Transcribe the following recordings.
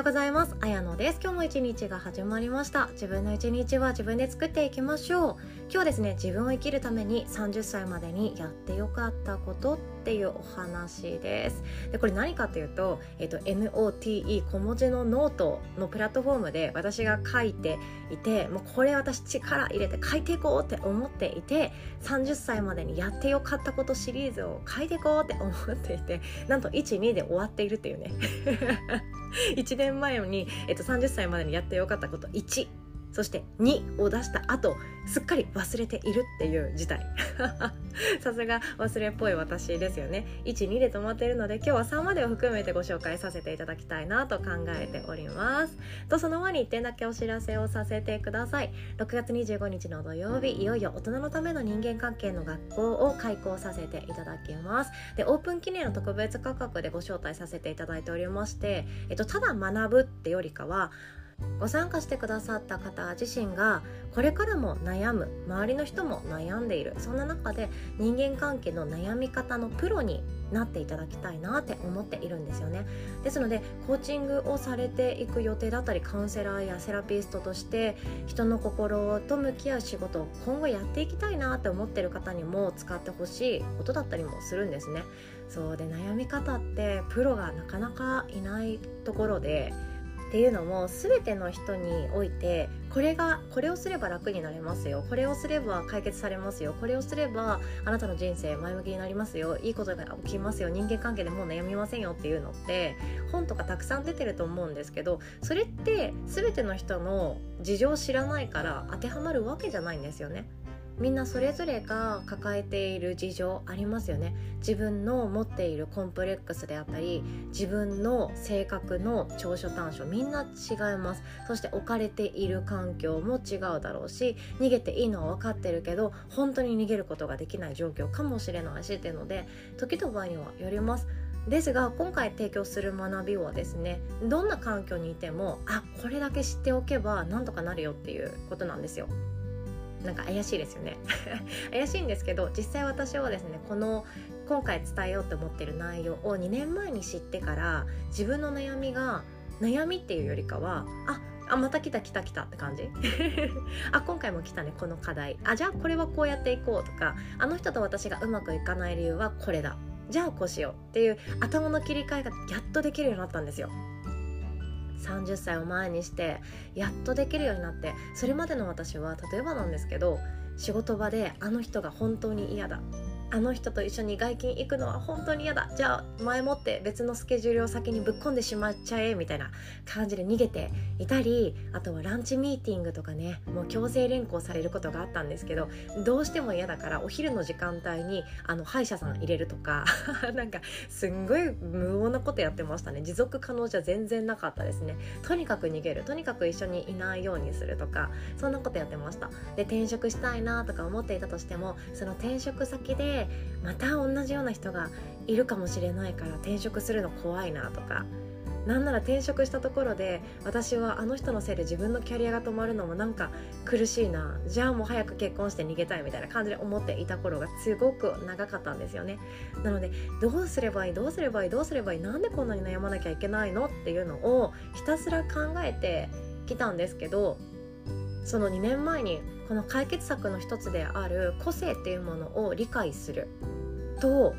ようございます。あやのです。今日も一日が始まりました。自分の一日は自分で作っていきましょう。今日ですね自分を生きるために30歳までにやってよかったことっていうお話です。でこれ何かというと,、えーと、NOTE 小文字のノートのプラットフォームで私が書いていてもうこれ私力入れて書いていこうって思っていて30歳までにやってよかったことシリーズを書いていこうって思っていてなんと12で終わっているっていうね。1年前に、えっと、30歳までにやってよかったこと1そして2を出した後すっかり忘れているっていう事態。さすが忘れっぽい私ですよね。12で止まっているので今日は3までを含めてご紹介させていただきたいなと考えております。とその前に1点だけお知らせをさせてください。6月25日の土曜日いよいよ大人のための人間関係の学校を開校させていただきます。でオープン記念の特別価格でご招待させていただいておりまして、えっと、ただ学ぶってよりかはご参加してくださった方自身がこれからも悩む周りの人も悩んでいる。そんな中で人間関係の悩み方のプロになっていただきたいなって思っているんですよね。ですのでコーチングをされていく予定だったりカウンセラーやセラピストとして人の心と向き合う仕事を今後やっていきたいなって思ってる方にも使ってほしいことだったりもするんですね。そうで悩み方ってプロがなかなかいないところでっていうのも全ての人においてこれがこれをすれば楽になれますよ。これをすれば解決されますよ。これをすればあなたの人生前向きになりますよ。いいことが起きますよ。人間関係でもう悩みませんよ。っていうのって本とかたくさん出てると思うんですけどそれって全ての人の事情を知らないから当てはまるわけじゃないんですよね。みんなそれぞれが抱えている事情ありますよね。自分の持っているコンプレックスであったり自分の性格の長所短所みんな違います。そして置かれている環境も違うだろうし逃げていいのは分かってるけど本当に逃げることができない状況かもしれないしっていうので時と場合にはよります。ですが今回提供する学びはですねどんな環境にいてもあこれだけ知っておけばなんとかなるよっていうことなんですよ。なんか怪しいですよね。怪しいんですけど実際私はですねこの今回伝えようと思ってる内容を2年前に知ってから自分の悩みが悩みっていうよりかはああまた来た来た来たって感じ？あ今回も来たねこの課題。あじゃあこれはこうやっていこうとかあの人と私がうまくいかない理由はこれだ。じゃあこうしようっていう頭の切り替えがやっとできるようになったんですよ。30歳を前にしてやっとできるようになってそれまでの私は例えばなんですけど仕事場であの人が本当に嫌だ。あの人と一緒に外勤行くのは本当に嫌だ。じゃあ前もって別のスケジュールを先にぶっ込んでしまっちゃえみたいな感じで逃げていたりあとはランチミーティングとかねもう強制連行されることがあったんですけどどうしても嫌だからお昼の時間帯にあの歯医者さん入れるとか なんかすんごい無謀なことやってましたね。持続可能じゃ全然なかったですね。とにかく逃げる。とにかく一緒にいないようにするとかそんなことやってました。で転職したいなとか思っていたとしてもその転職先でまた同じような人がいるかもしれないから転職するの怖いなとかなんなら転職したところで私はあの人のせいで自分のキャリアが止まるのもなんか苦しいなじゃあもう早く結婚して逃げたいみたいな感じで思っていた頃がすごく長かったんですよね。なのでどうすればいいどうすればいいどうすればいいなんでこんなに悩まなきゃいけないのっていうのをひたすら考えてきたんですけどその2年前にこの解決策の一つである個性っていうものを理解すると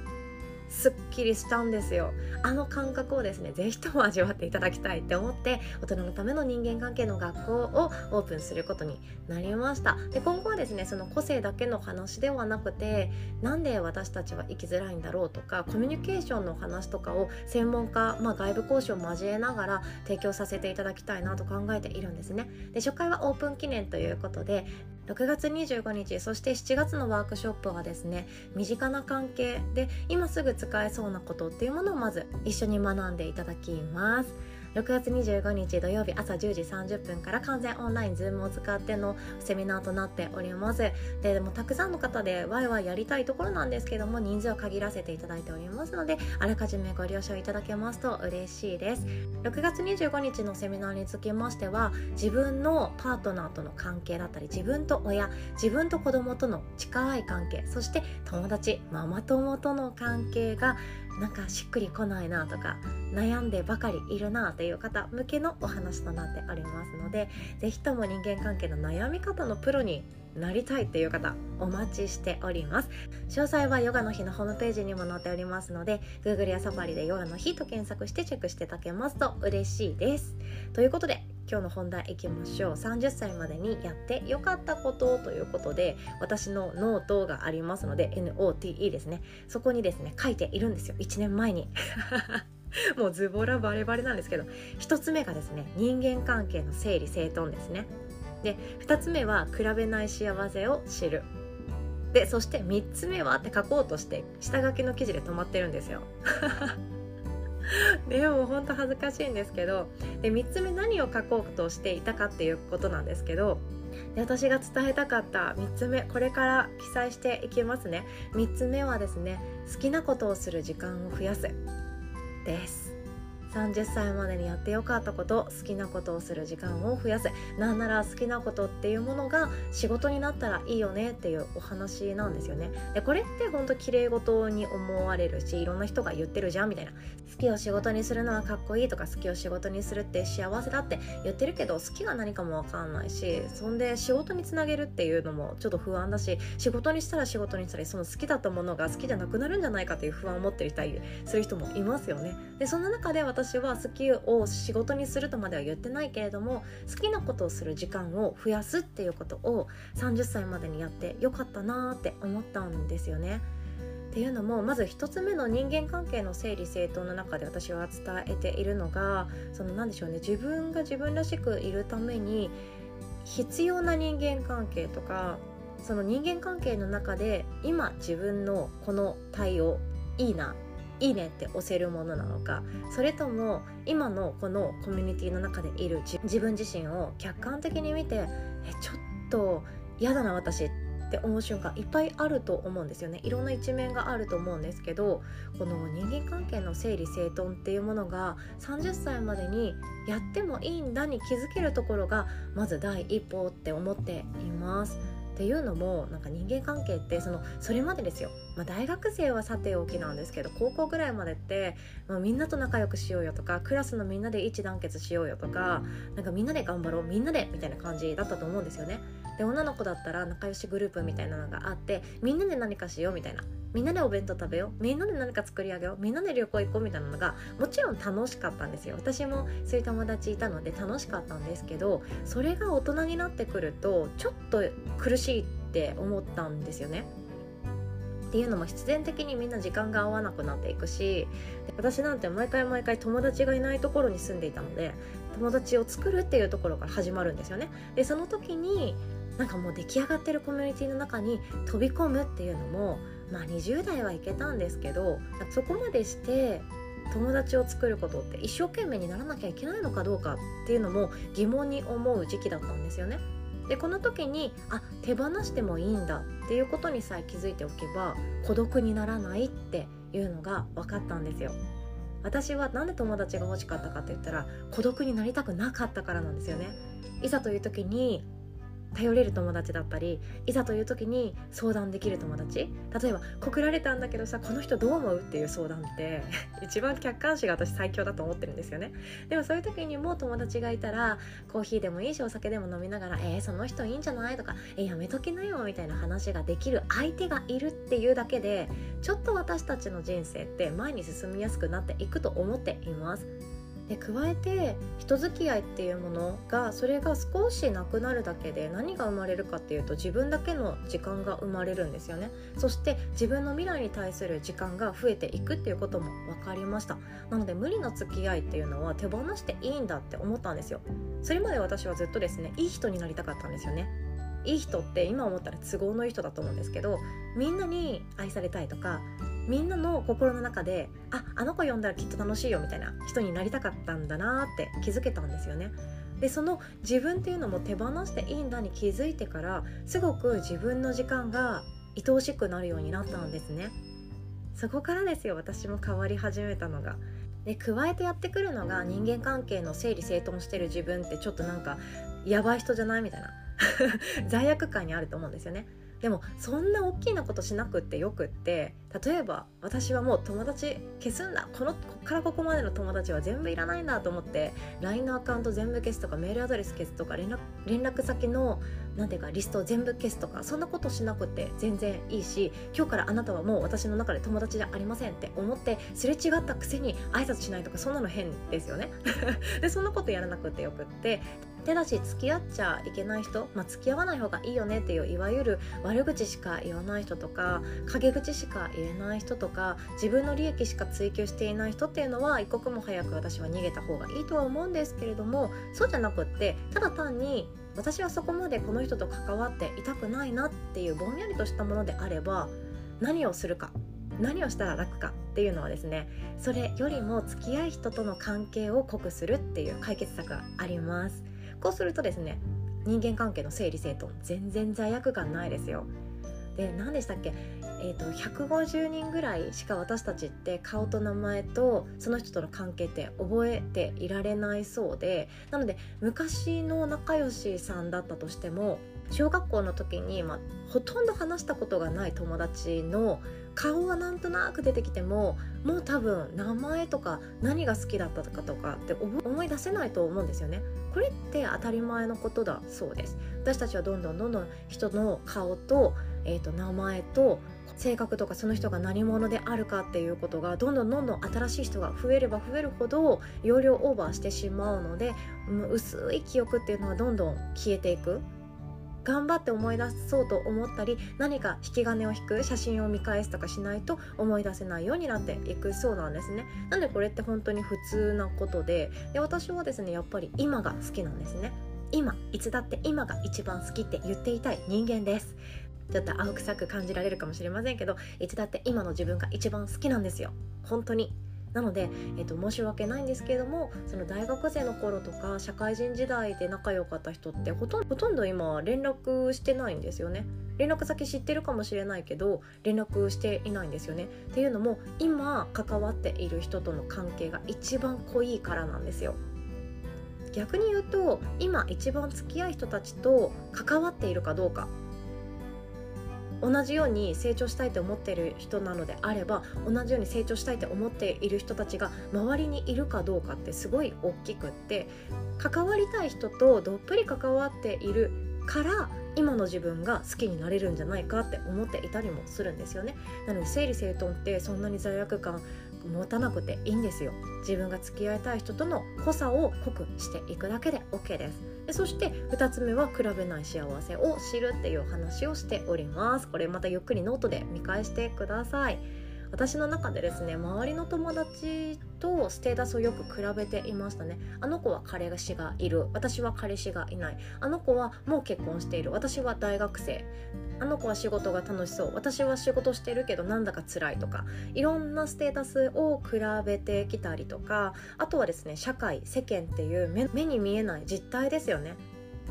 すっきりしたんですよ。あの感覚をですね是非とも味わっていただきたいって思って大人のための人間関係の学校をオープンすることになりました。で今後はですねその個性だけの話ではなくてなんで私たちは生きづらいんだろうとかコミュニケーションの話とかを専門家、まあ、外部講師を交えながら提供させていただきたいなと考えているんですね。で初回はオープン記念ということで6月25日そして7月のワークショップはですね身近な関係で今すぐ使えそうなことっていうものをまず一緒に学んでいただきます。6月25日土曜日朝10時30分から完全オンライン Zoom を使ってのセミナーとなっております。ででもたくさんの方でワイワイやりたいところなんですけども人数を限らせていただいておりますのであらかじめご了承いただけますと嬉しいです。6月25日のセミナーにつきましては自分のパートナーとの関係だったり自分と親自分と子供との近い関係そして友達ママ友との関係がなんかしっくりこないなとか悩んでばかりいるなという方向けのお話となっておりますので是非とも人間関係の悩み方のプロになりたいっていう方お待ちしております。詳細はヨガの日のホームページにも載っておりますので Google やサファリでヨガの日と検索してチェックしていただけますと嬉しいです。ということで今日の本題いきましょう。30歳までにやってよかったことということで私のノートがありますので NOTE ですね。そこにですね書いているんですよ。1年前に。もうズボラバレバレなんですけど。1つ目がですね人間関係の整理整頓ですね。で2つ目は比べない幸せを知る。でそして3つ目はって書こうとして下書きの記事で止まってるんですよ。で も本当恥ずかしいんですけどで3つ目何を書こうとしていたかっていうことなんですけどで私が伝えたかった3つ目これから記載していきますね。3つ目はですね好きなことをする時間を増やすです。30歳までにやってよかったこと好きなことをする時間を増やせ。なんなら好きなことっていうものが仕事になったらいいよねっていうお話なんですよね。でこれってほんと綺麗事に思われるしいろんな人が言ってるじゃんみたいな。好きを仕事にするのはかっこいいとか好きを仕事にするって幸せだって言ってるけど好きが何かもわかんないしそんで仕事につなげるっていうのもちょっと不安だし仕事にしたら仕事にしたらその好きだったものが好きじゃなくなるんじゃないかという不安を持っていたりする人もいますよね。でそんな中で私私は好きを仕事にするとまでは言ってないけれども好きなことをする時間を増やすっていうことを30歳までにやってよかったなって思ったんですよね。っていうのもまず1つ目の人間関係の整理整頓の中で私は伝えているのがその何でしょうね自分が自分らしくいるために必要な人間関係とかその人間関係の中で今自分のこの対応いいないいねって押せるものなのかそれとも今のこのコミュニティの中でいる自分自身を客観的に見てえちょっと嫌だな私って思う瞬間いっぱいあると思うんですよねいろんな一面があると思うんですけどこの人間関係の整理整頓っていうものが30歳までにやってもいいんだに気づけるところがまず第一歩って思っています。っていうのもなんか人間関係ってそのそれまでですよ、まあ、大学生はさておきなんですけど高校ぐらいまでって、まあ、みんなと仲良くしようよとかクラスのみんなで一致団結しようよとかなんかみんなで頑張ろうみんなでみたいな感じだったと思うんですよね。で女の子だったら仲良しグループみたいなのがあってみんなで何かしようみたいな。みんなでお弁当食べよう。みんなで何か作り上げよう。みんなで旅行行こうみたいなのがもちろん楽しかったんですよ。私もそういう友達いたので楽しかったんですけどそれが大人になってくるとちょっと苦しいって思ったんですよね。っていうのも必然的にみんな時間が合わなくなっていくし私なんて毎回毎回友達がいないところに住んでいたので友達を作るっていうところから始まるんですよね。でその時になんかもう出来上がってるコミュニティの中に飛び込むっていうのもまあ20代はいけたんですけどそこまでして友達を作ることって一生懸命にならなきゃいけないのかどうかっていうのも疑問に思う時期だったんですよね。でこの時にあ手放してもいいんだっていうことにさえ気づいておけば孤独にならないっていうのが分かったんですよ。私は何で友達が欲しかったかって言ったら孤独になりたくなかったからなんですよね。いざという時に頼れる友達だったりいざという時に相談できる友達例えば告られたんだけどさこの人どう思うっていう相談って 一番客観視が私最強だと思ってるんですよねでもそういう時にも友達がいたらコーヒーでもいいしお酒でも飲みながら「えー、その人いいんじゃない?」とか「えー、やめときなよ」みたいな話ができる相手がいるっていうだけでちょっと私たちの人生って前に進みやすくなっていくと思っていますで加えて人付き合いっていうものがそれが少しなくなるだけで何が生まれるかっていうと自分だけの時間が生まれるんですよね。そして自分の未来に対する時間が増えていくっていうことも分かりました。なので無理な付き合いっていうのは手放していいんだって思ったんですよ。それまで私はずっとですねいい人になりたかったんですよね。いい人って今思ったら都合のいい人だと思うんですけどみんなに愛されたいとかみんなの心の中でああの子呼んだらきっと楽しいよみたいな人になりたかったんだなって気づけたんですよね。でその自分っていうのも手放していいんだに気づいてからすごく自分の時間が愛おしくなるようになったんですね。そこからですよ私も変わり始めたのが。で加えてやってくるのが人間関係の整理整頓してる自分ってちょっとなんかやばい人じゃないみたいな 罪悪感にあると思うんですよね。でもそんな大きなことしなくってよくって例えば私はもう友達消すんだこのこっからここまでの友達は全部いらないんだと思って LINE のアカウント全部消すとかメールアドレス消すとか連絡連絡先の何ていうかリストを全部消すとかそんなことしなくて全然いいし今日からあなたはもう私の中で友達じゃありませんって思ってすれ違ったくせに挨拶しないとかそんなの変ですよね。でそんなことやらなくてよくって手だし付き合っちゃいけない人、まあ、付き合わない方がいいよねっていういわゆる悪口しか言わない人とか陰口しか言えない人とか自分の利益しか追求していない人っていうのは一刻も早く私は逃げた方がいいとは思うんですけれどもそうじゃなくってただ単に私はそこまでこの人と関わっていたくないなっていうぼんやりとしたものであれば何をするか何をしたら楽かっていうのはですねそれよりも付き合い人との関係を濃くするっていう解決策があります。こうするとですね人間関係の整理整頓全然罪悪感ないですよ。で何でしたっけ？えーと、150人ぐらいしか私たちって顔と名前とその人との関係って覚えていられないそうでなので昔の仲良しさんだったとしても小学校の時に、まあ、ほとんど話したことがない友達の顔はなんとなく出てきてももう多分名前とか何が好きだったかとかって思い出せないと思うんですよね。これって当たり前のことだそうです。私たちはどんどんどんどん人の顔と,、えー、と名前と性格とかその人が何者であるかっていうことがどんどんどんどん新しい人が増えれば増えるほど容量オーバーしてしまうので薄い記憶っていうのはどんどん消えていく。頑張って思い出そうと思ったり何か引き金を引く写真を見返すとかしないと思い出せないようになっていくそうなんですね。なんでこれって本当に普通なことでで私はですねやっぱり今が好きなんですね。今いつだって今が一番好きって言っていたい人間です。ちょっと青臭く感じられるかもしれませんけどいつだって今の自分が一番好きなんですよ。本当に。なので、えーと、申し訳ないんですけれどもその大学生の頃とか社会人時代で仲良かった人ってほとんど今連絡してないんですよね。連絡先知ってるかもしれないけど連絡していないんですよね。っていうのも今関わっている人との関係が一番濃いからなんですよ。逆に言うと今一番付き合い人たちと関わっているかどうか。同じように成長したいと思っている人なのであれば同じように成長したいと思っている人たちが周りにいるかどうかってすごい大きくって関わりたい人とどっぷり関わっているから今の自分が好きになれるんじゃないかって思っていたりもするんですよね。なので整理整頓ってそんなに罪悪感持たなくていいんですよ。自分が付き合いたい人との濃さを濃くしていくだけで OK です。そして2つ目は比べない幸せを知るっていう話をしております。これまたゆっくりノートで見返してください。私の中でですね周りの友達とステータスをよく比べていましたね。あの子は彼氏がいる。私は彼氏がいない。あの子はもう結婚している。私は大学生。あの子は仕事が楽しそう。私は仕事してるけどなんだか辛いとか。いろんなステータスを比べてきたりとか。あとはですね社会世間っていう目に見えない実態ですよね。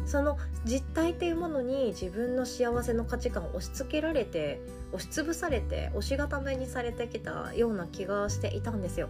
その実態っていうものに自分の幸せの価値観を押し付けられて押しつぶされて押し固めにされてきたような気がしていたんですよ。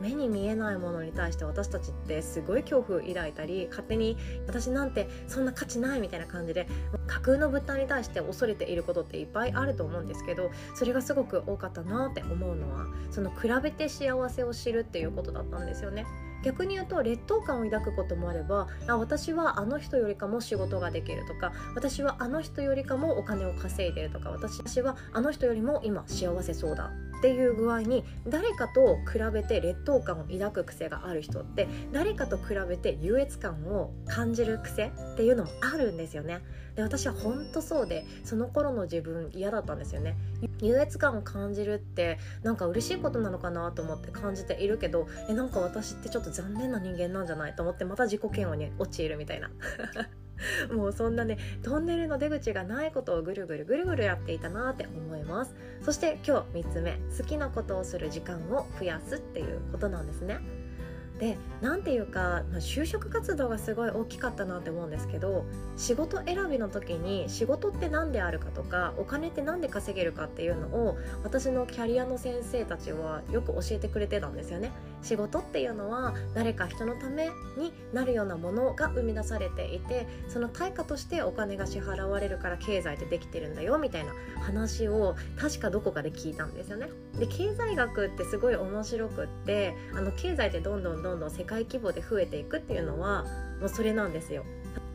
目に見えないものに対して私たちってすごい恐怖を抱いたり勝手に私なんてそんな価値ないみたいな感じで架空の物体に対して恐れていることっていっぱいあると思うんですけどそれがすごく多かったなって思うのはその比べて幸せを知るっていうことだったんですよね。逆に言うと劣等感を抱くこともあればあ私はあの人よりかも仕事ができるとか私はあの人よりかもお金を稼いでるとか私はあの人よりも今幸せそうだっていう具合に誰かと比べて劣等感を抱く癖がある人って誰かと比べて優越感を感じる癖っていうのもあるんですよね。で私は本当そうでその頃の自分嫌だったんですよね。優越感を感じるってなんか嬉しいことなのかなと思って感じているけどえなんか私ってちょっと残念な人間なんじゃないと思ってまた自己嫌悪に陥るみたいな もうそんなねトンネルの出口がないことをぐるぐるぐるぐるやっていたなって思います。そして今日3つ目好きなことをする時間を増やすっていうことなんですね。でなんていうか、まあ、就職活動がすごい大きかったなって思うんですけど仕事選びの時に仕事って何であるかとかお金って何で稼げるかっていうのを私のキャリアの先生たちはよく教えてくれてたんですよね。仕事っていうのは誰か人のためになるようなものが生み出されていてその対価としてお金が支払われるから経済ってできてるんだよみたいな話を確かどこかで聞いたんですよね。で経済学ってすごい面白くってあの経済ってどんどんどんどんどん世界規模で増えていくっていうのはもうそれなんですよ。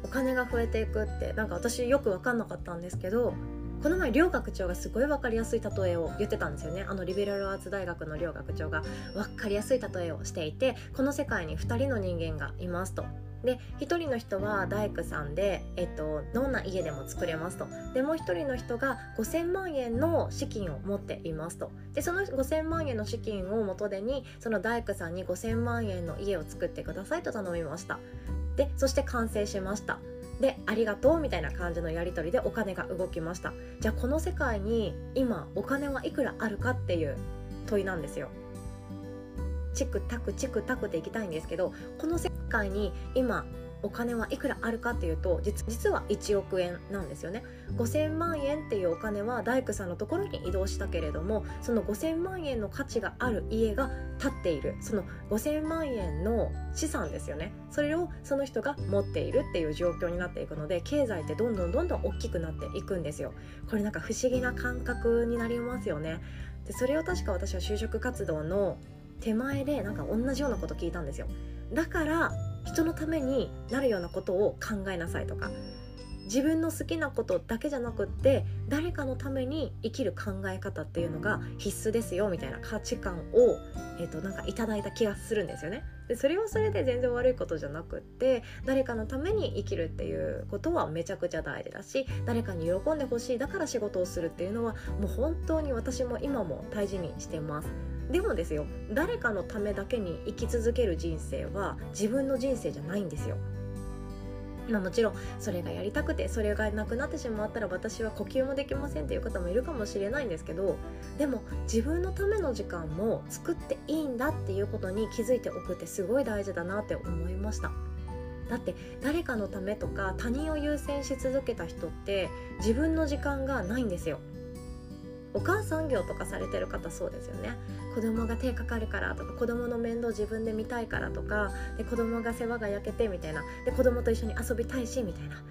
お金が増えていくってなんか私よく分かんなかったんですけどこの前両学長がすごい分かりやすい例えを言ってたんですよねあのリベラルアーツ大学の両学長が分かりやすい例えをしていてこの世界に2人の人間がいますとで1人の人は大工さんで、えっと、どんな家でも作れますと。でもう1人の人が5000万円の資金を持っていますと。でその5000万円の資金を元手にその大工さんに5000万円の家を作ってくださいと頼みました。でそして完成しました。でありがとうみたいな感じのやり取りでお金が動きました。じゃあこの世界に今お金はいくらあるかっていう問いなんですよ。チクタクチクタクっていきたいんですけどこの世界に今お金はいくらあるかっていうと実は1億円なんですよね。5000万円っていうお金は大工さんのところに移動したけれどもその5000万円の価値がある家が建っている。その5000万円の資産ですよね。それをその人が持っているっていう状況になっていくので経済ってどんどんどんどん大きくなっていくんですよ。これなんか不思議な感覚になりますよね。でそれを確か私は就職活動の手前でなんか同じようなこと聞いたんですよだから人のためになるようなことを考えなさいとか自分の好きなことだけじゃなくって誰かのために生きる考え方っていうのが必須ですよみたいな価値観を、えー、となんかいただいた気がするんですよね。でそれはそれで全然悪いことじゃなくって誰かのために生きるっていうことはめちゃくちゃ大事だし誰かに喜んでほしいだから仕事をするっていうのはもう本当に私も今も大事にしてます。でもですよ誰かのためだけに生き続ける人生は自分の人生じゃないんですよ。まあ、もちろんそれがやりたくてそれがなくなってしまったら私は呼吸もできませんっていう方もいるかもしれないんですけどでも自分のための時間も作っていいんだっていうことに気づいておくってすごい大事だなって思いました。だって誰かのためとか他人を優先し続けた人って自分の時間がないんですよ。お母さん業とかされてる方そうですよね。子供が手かかるからとか子供の面倒自分で見たいからとかで子供が世話が焼けてみたいなで子供と一緒に遊びたいしみたいな。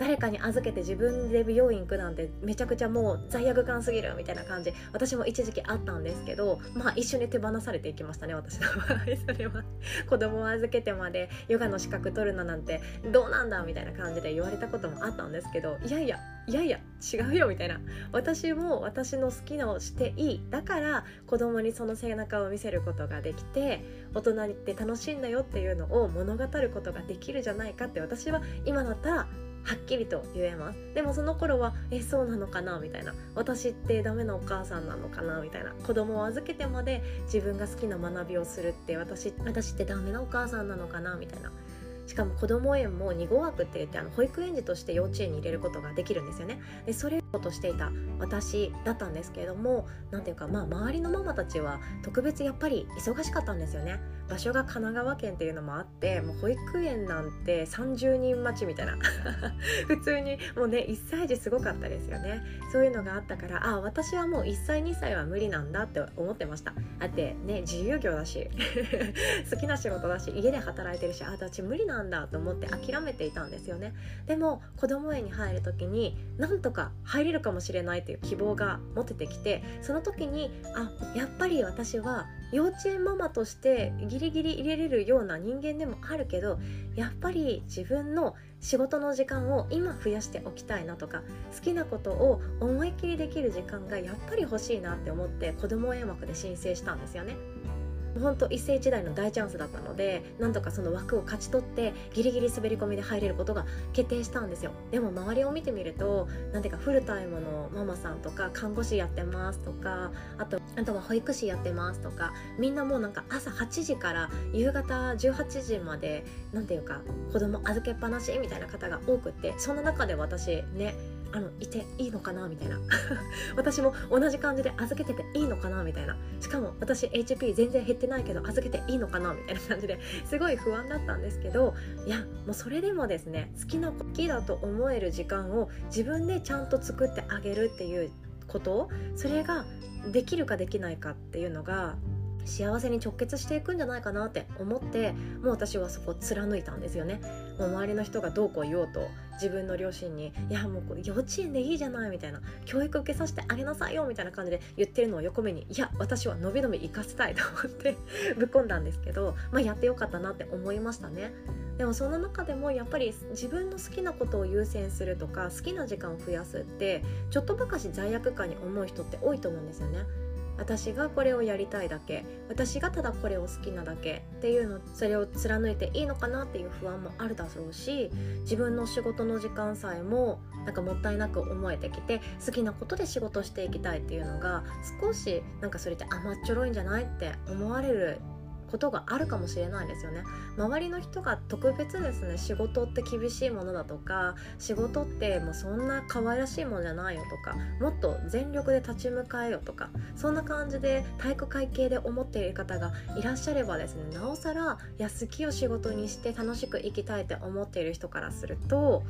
誰かに預けて自分で美容院行くなんてめちゃくちゃもう罪悪感すぎるみたいな感じ私も一時期あったんですけどまあ一緒に手放されていきましたね私の場合。それは。子供を預けてまでヨガの資格取るのなんてどうなんだみたいな感じで言われたこともあったんですけどいやいやいやいや違うよみたいな。私も私の好きなをしていい。だから子供にその背中を見せることができて大人って楽しいんだよっていうのを物語ることができるじゃないかって私は今だったらはっきりと言えます。でもその頃はえそうなのかな？みたいな。私ってダメなお母さんなのかな？みたいな。子供を預けてまで自分が好きな学びをするって私私ってダメなお母さんなのかな？みたいな。しかも子ども園も2語学って言ってあの保育園児として幼稚園に入れることができるんですよね。でそれをとしていた私だったんですけれども何ていうかまあ周りのママたちは特別やっぱり忙しかったんですよね。場所が神奈川県っていうのもあってもう保育園なんて30人待ちみたいな。普通にもうね1歳児すごかったですよね。そういうのがあったからあ私はもう1歳2歳は無理なんだって思ってました。だってね自由業だし 好きな仕事だし家で働いてるしあ私無理なんだと思って諦めていたんですよね。でも子供園に入る時になんとか入れるかもしれないという希望が持ててきてその時にあやっぱり私は幼稚園ママとしてギリギリ入れれるような人間でもあるけどやっぱり自分の仕事の時間を今増やしておきたいなとか好きなことを思い切りできる時間がやっぱり欲しいなって思って子ども園枠で申請したんですよね。本当一世一代の大チャンスだったのでなんとかその枠を勝ち取ってギリギリ滑り込みで入れることが決定したんですよ。でも周りを見てみるとなんていうかフルタイムのママさんとか看護師やってますとかあとあとは保育士やってますとかみんなもうなんか朝8時から夕方18時までなんていうか子供預けっぱなしみたいな方が多くってそんな中で私ねあのいていいのかな？みたいな。私も同じ感じで預けてていいのかな？みたいな。しかも私 HP 全然減ってないけど預けていいのかな？みたいな感じですごい不安だったんですけどいやもうそれでもですね好きな好きだと思える時間を自分でちゃんと作ってあげるっていうことそれができるかできないかっていうのが幸せに直結していくんじゃないかなって思ってもう私はそこを貫いたんですよね。もう周りの人がどうこう言おうと自分の両親に「いやもう幼稚園でいいじゃない」みたいな「教育受けさせてあげなさいよ」みたいな感じで言ってるのを横目に「いや私はのびのび行かせたい」と思って ぶっ込んだんですけど、まあ、やってよかったなって思いましたね。でもその中でもやっぱり自分の好きなことを優先するとか好きな時間を増やすってちょっとばかし罪悪感に思う人って多いと思うんですよね。私がこれをやりたいだけ私がただこれを好きなだけっていうのそれを貫いていいのかなっていう不安もあるだろうし自分の仕事の時間さえもなんかもったいなく思えてきて好きなことで仕事していきたいっていうのが少しなんかそれって甘っちょろいんじゃないって思われることがあるかもしれないですよね。周りの人が特別ですね仕事って厳しいものだとか仕事ってもうそんな可愛らしいものじゃないよとかもっと全力で立ち向かえよとかそんな感じで体育会系で思っている方がいらっしゃればですねなおさら安きを仕事にして楽しく生きたいって思っている人からすると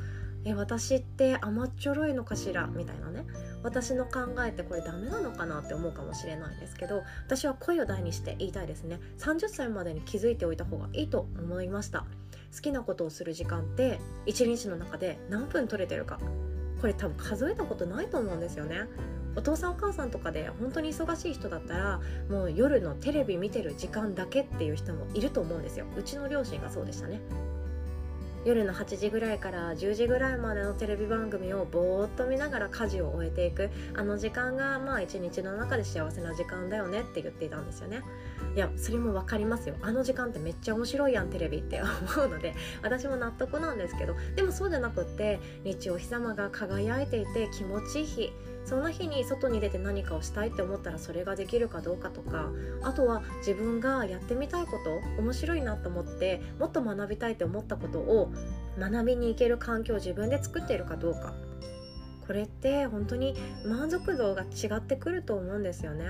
え私って甘っちょろいのかしら？みたいなね私の考えってこれダメなのかな？って思うかもしれないですけど私は声を大にして言いたいですね。30歳までに気づいておいた方がいいと思いました。好きなことをする時間って1日の中で何分取れてるか。これ多分数えたことないと思うんですよね。お父さんお母さんとかで本当に忙しい人だったらもう夜のテレビ見てる時間だけっていう人もいると思うんですよ。うちの両親がそうでしたね。夜の8時ぐらいから10時ぐらいまでのテレビ番組をぼーっと見ながら家事を終えていく。あの時間がまあ一日の中で幸せな時間だよねって言っていたんですよね。いやそれも分かりますよ。あの時間ってめっちゃ面白いやんテレビって思うので私も納得なんですけど。でもそうじゃなくって日中お日様が輝いていて気持ちいい日。その日に外に出て何かをしたいって思ったらそれができるかどうかとかあとは自分がやってみたいこと面白いなと思ってもっと学びたいって思ったことを学びに行ける環境を自分で作っているかどうかこれって本当に満足度が違ってくると思うんですよね。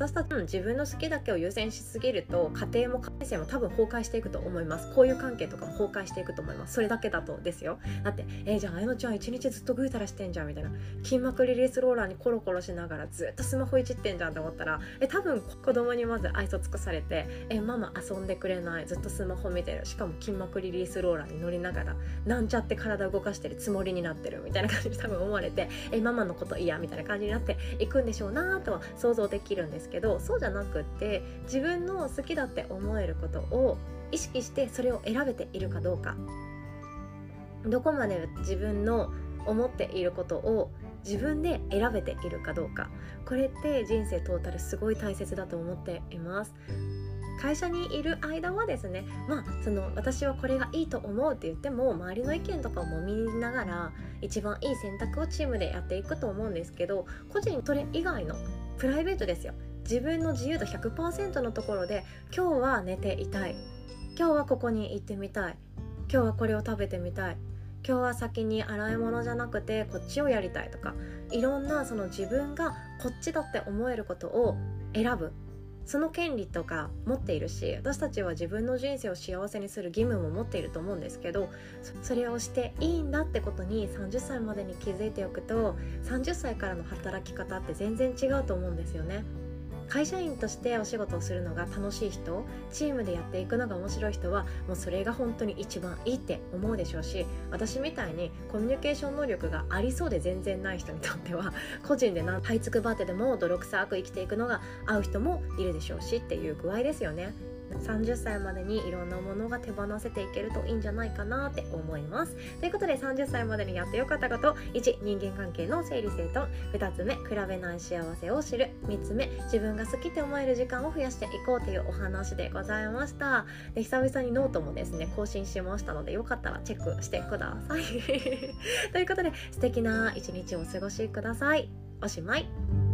私たち、自分の好きだけを優先しすぎると家庭も家庭も多分崩壊していくと思います。交友関係とかも崩壊していくと思います。それだけだとですよ。だってえー、じゃああやのちゃん一日ずっとぐうたらしてんじゃんみたいな。筋膜リリースローラーにコロコロしながらずっとスマホいじってんじゃんと思ったらえ多分子供にまず愛想尽くされてえママ遊んでくれないずっとスマホ見てる。しかも筋膜リリースローラーに乗りながらなんちゃって体動かしてるつもりになってるみたいな感じで多分思われてえママのこと嫌みたいな感じになっていくんでしょうなとは想像できるんですけどそうじゃなくって自分の好きだって思えることを意識してそれを選べているかどうか。どこまで自分の思っていることを自分で選べているかどうか。これって人生トータルすごい大切だと思っています。会社にいる間はですねまあその私はこれがいいと思うって言っても周りの意見とかをもみながら一番いい選択をチームでやっていくと思うんですけど個人それ以外のプライベートですよ。自分の自由度100%のところで今日は寝ていたい。今日はここに行ってみたい。今日はこれを食べてみたい。今日は先に洗い物じゃなくてこっちをやりたいとか。いろんなその自分がこっちだって思えることを選ぶ。その権利とか持っているし私たちは自分の人生を幸せにする義務も持っていると思うんですけどそれをしていいんだってことに30歳までに気づいておくと30歳からの働き方って全然違うと思うんですよね。会社員としてお仕事をするのが楽しい人チームでやっていくのが面白い人はもうそれが本当に一番いいって思うでしょうし私みたいにコミュニケーション能力がありそうで全然ない人にとっては個人で何這いつくばってでも泥臭く生きていくのが合う人もいるでしょうしっていう具合ですよね。30歳までにいろんなものが手放せていけるといいんじゃないかなって思います。ということで30歳までにやってよかったこと。1人間関係の整理整頓。2つ目比べない幸せを知る。3つ目自分が好きって思える時間を増やしていこうというお話でございました。で久々にノートもですね更新しましたのでよかったらチェックしてください。ということで素敵な一日をお過ごしください。おしまい。